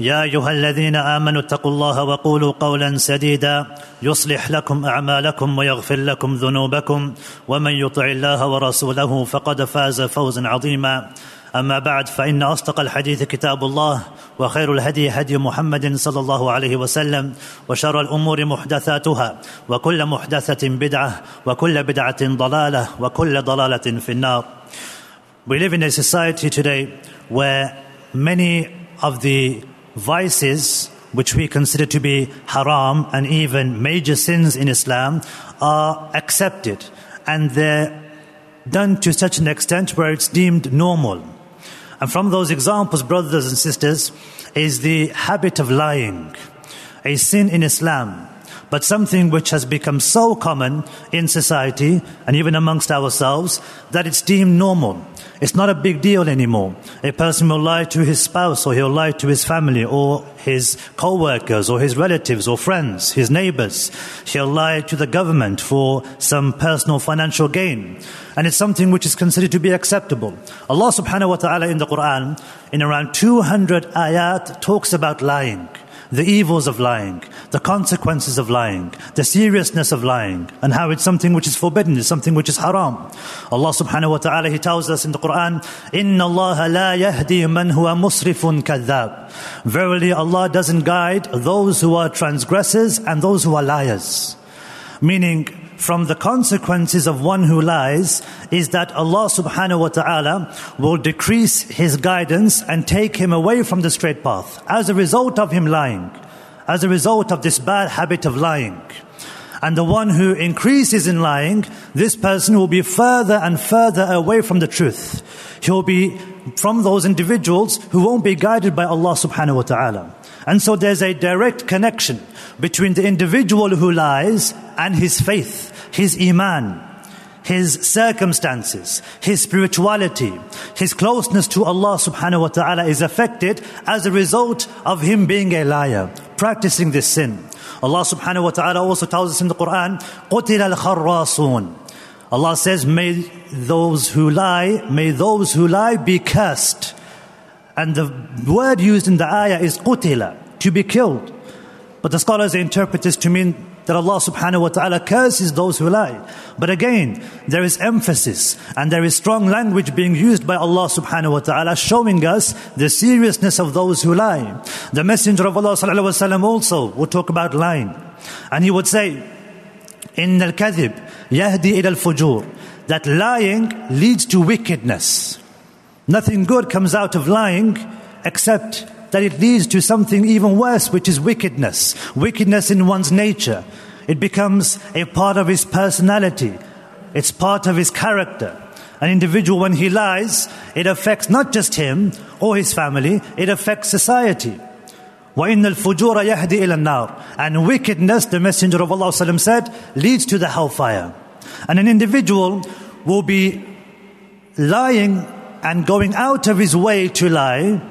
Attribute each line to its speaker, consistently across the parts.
Speaker 1: يا أيها الذين آمنوا اتقوا الله وقولوا قولا سديدا يصلح لكم أعمالكم ويغفر لكم ذنوبكم ومن يطع الله ورسوله فقد فاز فوزا عظيما. أما بعد فإن أصدق الحديث كتاب الله وخير الهدي هدي محمد صلى الله عليه وسلم وشر الأمور محدثاتها وكل محدثة بدعة وكل بدعة ضلالة وكل ضلالة في النار. We live in a society today where many of the vices which we consider to be haram and even major sins in Islam are accepted and they're done to such an extent where it's deemed normal. And from those examples, brothers and sisters, is the habit of lying, a sin in Islam, but something which has become so common in society and even amongst ourselves that it's deemed normal. It's not a big deal anymore. A person will lie to his spouse or he'll lie to his family or his co-workers or his relatives or friends, his neighbors. He'll lie to the government for some personal financial gain. And it's something which is considered to be acceptable. Allah subhanahu wa ta'ala in the Quran, in around 200 ayat, talks about lying the evils of lying, the consequences of lying, the seriousness of lying, and how it's something which is forbidden, it's something which is haram. Allah subhanahu wa ta'ala, He tells us in the Quran, إِنَّ اللَّهَ لَا يَهْدِي مَنْ هُوَ مُصْرِفٌ كَذَّابٌ Verily Allah doesn't guide those who are transgressors and those who are liars. Meaning, from the consequences of one who lies is that Allah subhanahu wa ta'ala will decrease his guidance and take him away from the straight path as a result of him lying, as a result of this bad habit of lying. And the one who increases in lying, this person will be further and further away from the truth. He'll be from those individuals who won't be guided by Allah subhanahu wa ta'ala. And so there's a direct connection between the individual who lies and his faith, his iman, his circumstances, his spirituality, his closeness to Allah subhanahu wa ta'ala is affected as a result of him being a liar, practicing this sin. Allah subhanahu wa ta'ala also tells us in the Quran, قُتِلَ الْخَرَّاصُونَ Allah says, may those who lie, may those who lie be cursed. And the word used in the ayah is qutila, to be killed. But the scholars interpret this to mean that Allah subhanahu wa ta'ala curses those who lie. But again, there is emphasis and there is strong language being used by Allah subhanahu wa ta'ala showing us the seriousness of those who lie. The Messenger of Allah sallallahu alayhi wa sallam also would talk about lying. And he would say, إن الكذب يهدي إلى الفجور that lying leads to wickedness. Nothing good comes out of lying except that it leads to something even worse, which is wickedness. Wickedness in one's nature. It becomes a part of his personality. It's part of his character. An individual, when he lies, it affects not just him or his family, it affects society. وَإِنَّ الْفُجُورَ يَهْدِي إِلَى النَّارِ And wickedness, the Messenger of Allah said, leads to the hellfire. And an individual will be lying and going out of his way to lie,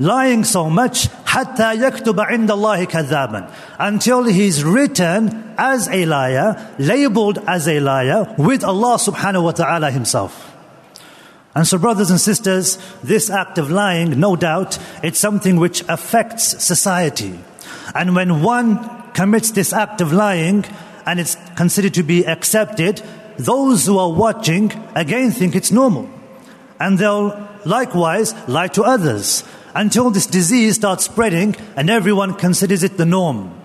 Speaker 1: lying so much, حَتَّى يَكْتُبَ عِنْدَ اللَّهِ كَذَّابًا Until he's written as a liar, labeled as a liar, with Allah subhanahu wa ta'ala himself. And so, brothers and sisters, this act of lying, no doubt, it's something which affects society. And when one commits this act of lying, and it's considered to be accepted, those who are watching again think it's normal. And they'll likewise lie to others until this disease starts spreading and everyone considers it the norm.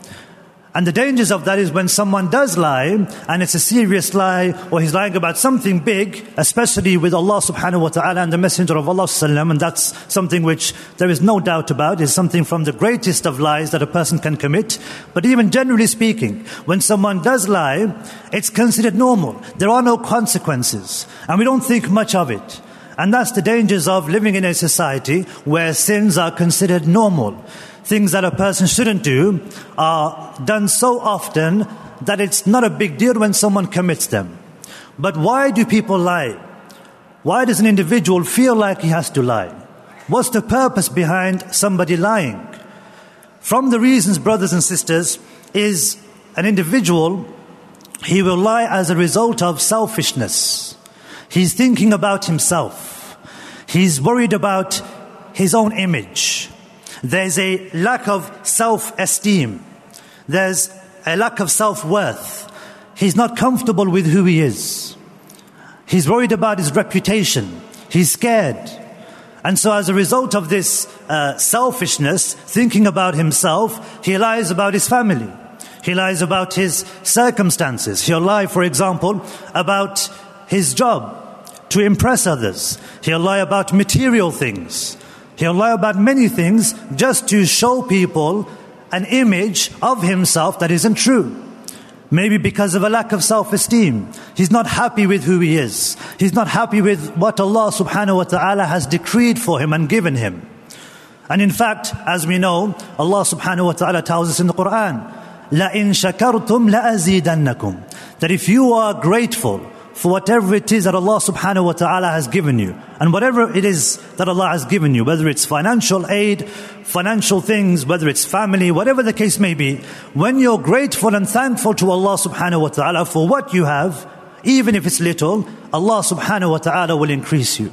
Speaker 1: And the dangers of that is when someone does lie, and it's a serious lie, or he's lying about something big, especially with Allah subhanahu wa ta'ala and the Messenger of Allah sallam, and that's something which there is no doubt about, is something from the greatest of lies that a person can commit. But even generally speaking, when someone does lie, it's considered normal. There are no consequences, and we don't think much of it. And that's the dangers of living in a society where sins are considered normal things that a person shouldn't do are done so often that it's not a big deal when someone commits them. But why do people lie? Why does an individual feel like he has to lie? What's the purpose behind somebody lying? From the reasons, brothers and sisters, is an individual, he will lie as a result of selfishness. He's thinking about himself. He's worried about his own image. There's a lack of self esteem. There's a lack of self worth. He's not comfortable with who he is. He's worried about his reputation. He's scared. And so, as a result of this uh, selfishness, thinking about himself, he lies about his family. He lies about his circumstances. He'll lie, for example, about his job to impress others. He'll lie about material things. He'll lie about many things just to show people an image of himself that isn't true. Maybe because of a lack of self-esteem. He's not happy with who he is. He's not happy with what Allah subhanahu wa ta'ala has decreed for him and given him. And in fact, as we know, Allah subhanahu wa ta'ala tells us in the Quran, لَإِن شَكَرْتُمْ لَأَزِيدَنَّكُمْ That if you are grateful, for whatever it is that Allah subhanahu wa ta'ala has given you. And whatever it is that Allah has given you, whether it's financial aid, financial things, whether it's family, whatever the case may be, when you're grateful and thankful to Allah subhanahu wa ta'ala for what you have, even if it's little, Allah subhanahu wa ta'ala will increase you.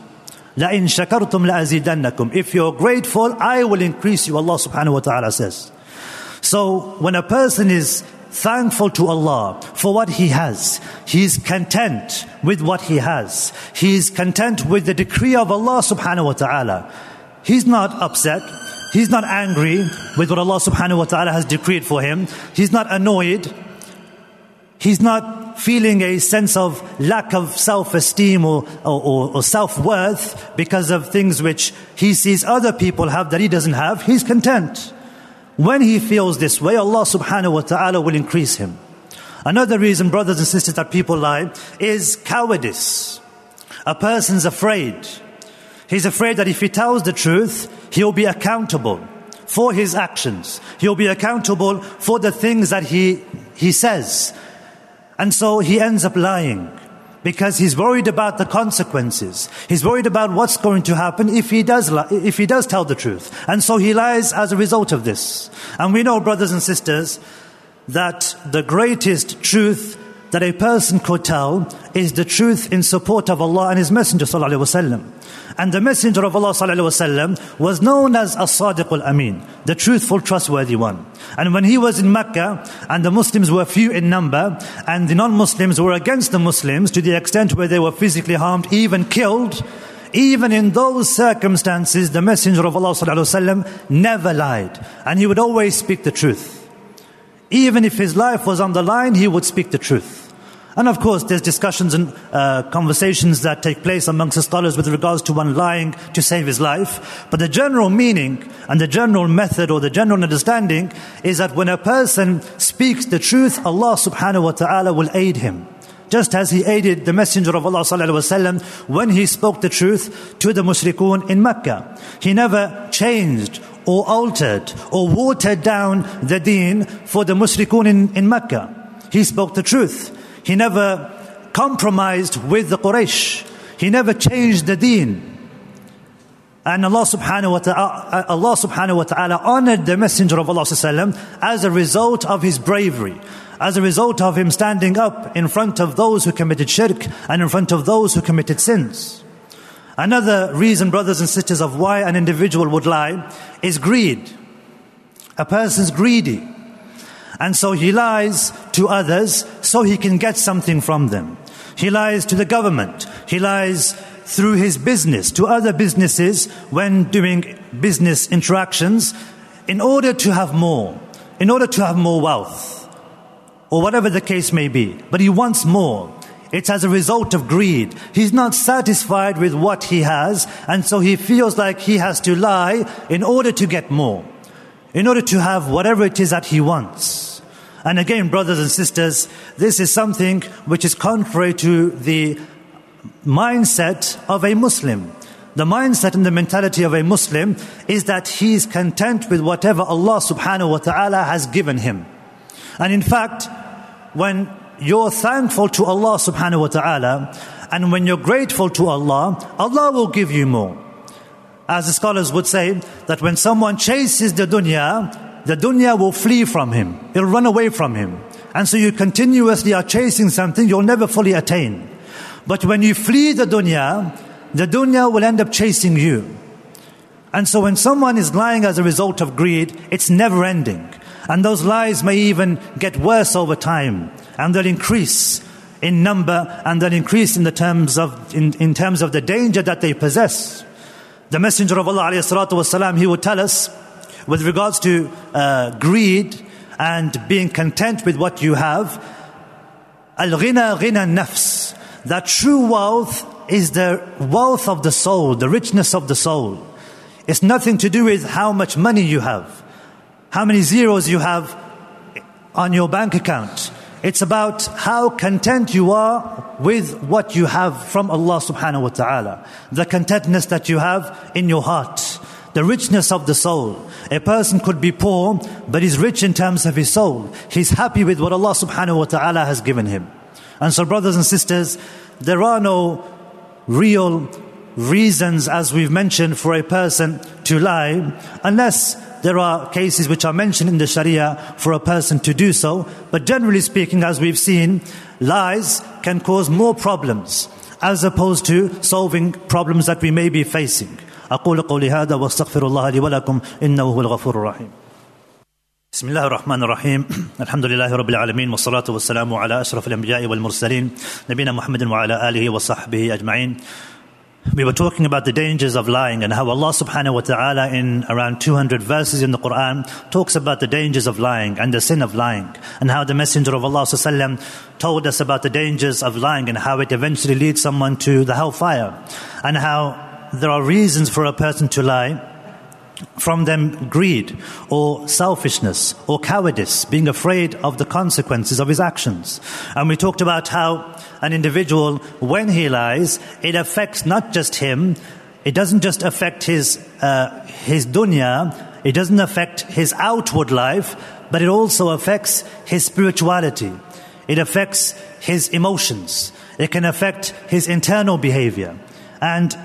Speaker 1: لَإِن شَكَرْتُمْ لَأَزِيدَنَّكُمْ If you're grateful, I will increase you, Allah subhanahu wa ta'ala says. So when a person is thankful to Allah for what He has. He is content with what He has. He is content with the decree of Allah subhanahu wa ta'ala. He's not upset. He's not angry with what Allah subhanahu wa ta'ala has decreed for him. He's not annoyed. He's not feeling a sense of lack of self-esteem or, or, or self-worth because of things which he sees other people have that he doesn't have. He's content. When he feels this way, Allah subhanahu wa ta'ala will increase him. Another reason, brothers and sisters, that people lie is cowardice. A person's afraid. He's afraid that if he tells the truth, he'll be accountable for his actions. He'll be accountable for the things that he, he says. And so he ends up lying because he's worried about the consequences. He's worried about what's going to happen if he does, if he does tell the truth. And so he lies as a result of this. And we know, brothers and sisters, that the greatest truth that a person could tell is the truth in support of Allah and His Messenger sallallahu alaihi wasallam. And the Messenger of Allah وسلم, was known as As-Sadiq al-Amin, the truthful, trustworthy one. And when he was in Mecca, and the Muslims were few in number, and the non-Muslims were against the Muslims to the extent where they were physically harmed, even killed, even in those circumstances, the Messenger of Allah وسلم, never lied. And he would always speak the truth. Even if his life was on the line, he would speak the truth. And of course, there's discussions and uh, conversations that take place amongst the scholars with regards to one lying to save his life. But the general meaning and the general method or the general understanding is that when a person speaks the truth, Allah subhanahu wa ta'ala will aid him. Just as he aided the Messenger of Allah sallallahu when he spoke the truth to the mushrikun in Mecca. He never changed or altered or watered down the deen for the mushrikun in, in Mecca. He spoke the truth. He never compromised with the Quraysh. He never changed the deen. And Allah subhanahu wa ta'ala, uh, Allah subhanahu wa ta'ala honored the Messenger of Allah as a result of his bravery, as a result of him standing up in front of those who committed shirk and in front of those who committed sins. Another reason, brothers and sisters, of why an individual would lie is greed. A person's greedy. And so he lies to others so he can get something from them. He lies to the government. He lies through his business to other businesses when doing business interactions in order to have more, in order to have more wealth. or whatever the case may be, but he wants more. It's as a result of greed. He's not satisfied with what he has, and so he feels like he has to lie in order to get more, in order to have whatever it is that he wants. And again, brothers and sisters, this is something which is contrary to the mindset of a Muslim. The mindset and the mentality of a Muslim is that he is content with whatever Allah subhanahu wa ta'ala has given him. And in fact, when you're thankful to Allah subhanahu wa ta'ala, and when you're grateful to Allah, Allah will give you more. As the scholars would say, that when someone chases the dunya, the dunya will flee from him. It'll run away from him. And so you continuously are chasing something you'll never fully attain. But when you flee the dunya, the dunya will end up chasing you. And so when someone is lying as a result of greed, it's never ending. And those lies may even get worse over time and they'll increase in number and they'll increase in the terms of in, in terms of the danger that they possess. The Messenger of Allah والسلام, he would tell us with regards to uh, greed and being content with what you have, al-ghina ghina nafs, that true wealth is the wealth of the soul, the richness of the soul. It's nothing to do with how much money you have, how many zeros you have on your bank account. It's about how content you are with what you have from Allah subhanahu wa ta'ala. The contentness that you have in your heart. The richness of the soul. A person could be poor, but he's rich in terms of his soul. He's happy with what Allah subhanahu wa ta'ala has given him. And so brothers and sisters, there are no real reasons, as we've mentioned, for a person to lie, unless there are cases which are mentioned in the Sharia for a person to do so, but generally speaking, as we've seen, lies can cause more problems as opposed to solving problems that we may be facing. أقول قولي هذا واستغفر الله لي ولكم إنه هو الغفور الرحيم. بسم الله الرحمن الرحيم الحمد لله رب العالمين والصلاة والسلام على أشرف الأنبياء والمرسلين نبينا محمد وعلى آله وصحبه أجمعين we were talking about the dangers of lying and how Allah subhanahu wa ta'ala in around 200 verses in the Quran talks about the dangers of lying and the sin of lying and how the Messenger of Allah sallam, told us about the dangers of lying and how it eventually leads someone to the hellfire and how there are reasons for a person to lie from them greed or selfishness or cowardice, being afraid of the consequences of his actions. And we talked about how an individual, when he lies, it affects not just him, it doesn't just affect his, uh, his dunya, it doesn't affect his outward life, but it also affects his spirituality. It affects his emotions. It can affect his internal behavior. And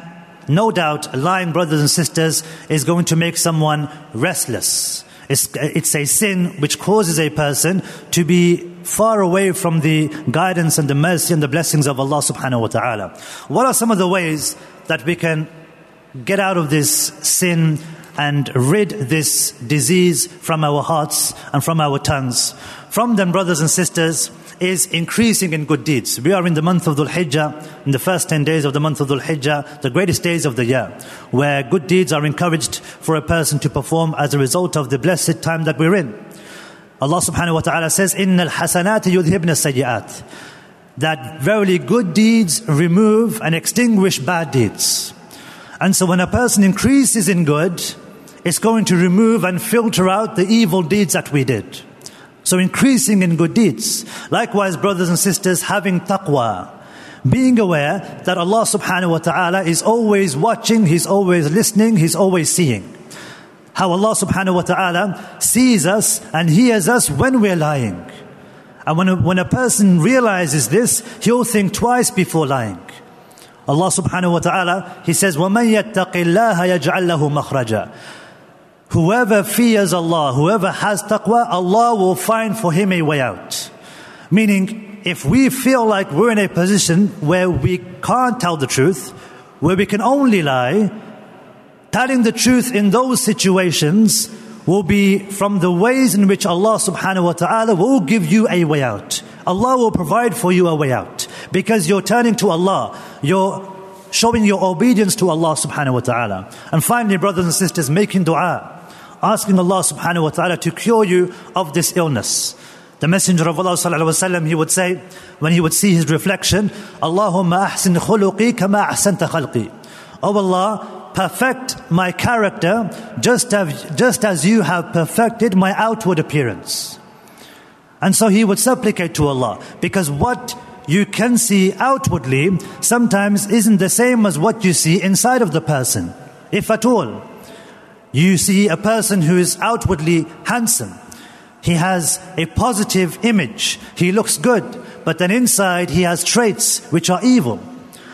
Speaker 1: no doubt, lying, brothers and sisters, is going to make someone restless. It's, it's a sin which causes a person to be far away from the guidance and the mercy and the blessings of Allah subhanahu wa ta'ala. What are some of the ways that we can get out of this sin and rid this disease from our hearts and from our tongues? From them, brothers and sisters, is increasing in good deeds. We are in the month of Dhul Hijjah, in the first 10 days of the month of Dhul Hijjah, the greatest days of the year, where good deeds are encouraged for a person to perform as a result of the blessed time that we're in. Allah subhanahu wa ta'ala says, إِنَّ الْحَسَنَاتِ يُذْهِبْنَ السَّيِّئَاتِ That verily good deeds remove and extinguish bad deeds. And so when a person increases in good, it's going to remove and filter out the evil deeds that we did. So increasing in good deeds. Likewise, brothers and sisters, having taqwa. Being aware that Allah subhanahu wa ta'ala is always watching, He's always listening, He's always seeing. How Allah subhanahu wa ta'ala sees us and hears us when we're lying. And when a, when a person realizes this, he'll think twice before lying. Allah subhanahu wa ta'ala, He says, وَمَن يَتَّقِ اللَّهَ يَجْعَلْ لَهُ مَخْرَجًا Whoever fears Allah, whoever has taqwa, Allah will find for him a way out. Meaning, if we feel like we're in a position where we can't tell the truth, where we can only lie, telling the truth in those situations will be from the ways in which Allah subhanahu wa ta'ala will give you a way out. Allah will provide for you a way out. Because you're turning to Allah. You're showing your obedience to Allah subhanahu wa ta'ala. And finally, brothers and sisters, making dua asking Allah subhanahu wa ta'ala to cure you of this illness. The Messenger of Allah وسلم, he would say, when he would see his reflection, Allahumma ahsin khuluqi kama ahsanta khalqi. Oh Allah, perfect my character just as, just as you have perfected my outward appearance. And so he would supplicate to Allah because what you can see outwardly sometimes isn't the same as what you see inside of the person, if at all. You see a person who is outwardly handsome. He has a positive image. He looks good. But then inside he has traits which are evil.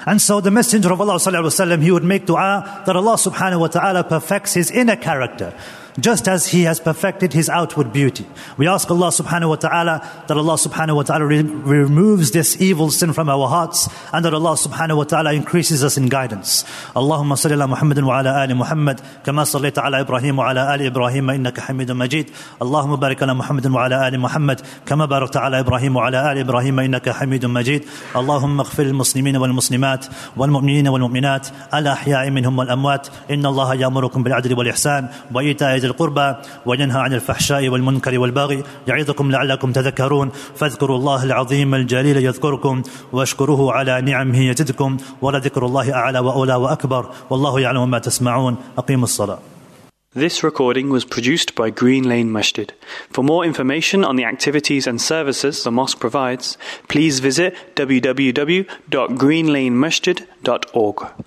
Speaker 1: And so the Messenger of Allah وسلم, he would make dua that Allah subhanahu wa ta'ala perfects his inner character just as He has perfected His outward beauty. We ask Allah subhanahu wa ta'ala that Allah subhanahu wa ta'ala re- removes this evil sin from our hearts and that Allah subhanahu wa ta'ala increases us in guidance. Allahumma salli ala Muhammadin wa ala ali Muhammad kama sallaita ala Ibrahim wa ala ali Ibrahim innaka hamidun majid. Allahumma barik ala Muhammadin wa ala ali Muhammad kama barakta ala Ibrahim wa ala ali Ibrahim innaka hamidun majid. اللهم اغفر للمسلمين والمسلمات والمؤمنين والمؤمنات الأحياء منهم والأموات إن الله يأمركم بالعدل والإحسان وإيتاء ذي القربى وينهى عن الفحشاء والمنكر والبغي يعظكم لعلكم تذكرون فاذكروا الله العظيم الجليل يذكركم واشكروه على نعمه يزدكم ولذكر الله أعلى وأولى وأكبر والله يعلم ما تسمعون أقيموا الصلاة
Speaker 2: This recording was produced by Green Lane Masjid. For more information on the activities and services the mosque provides, please visit www.greenlanemasjid.org.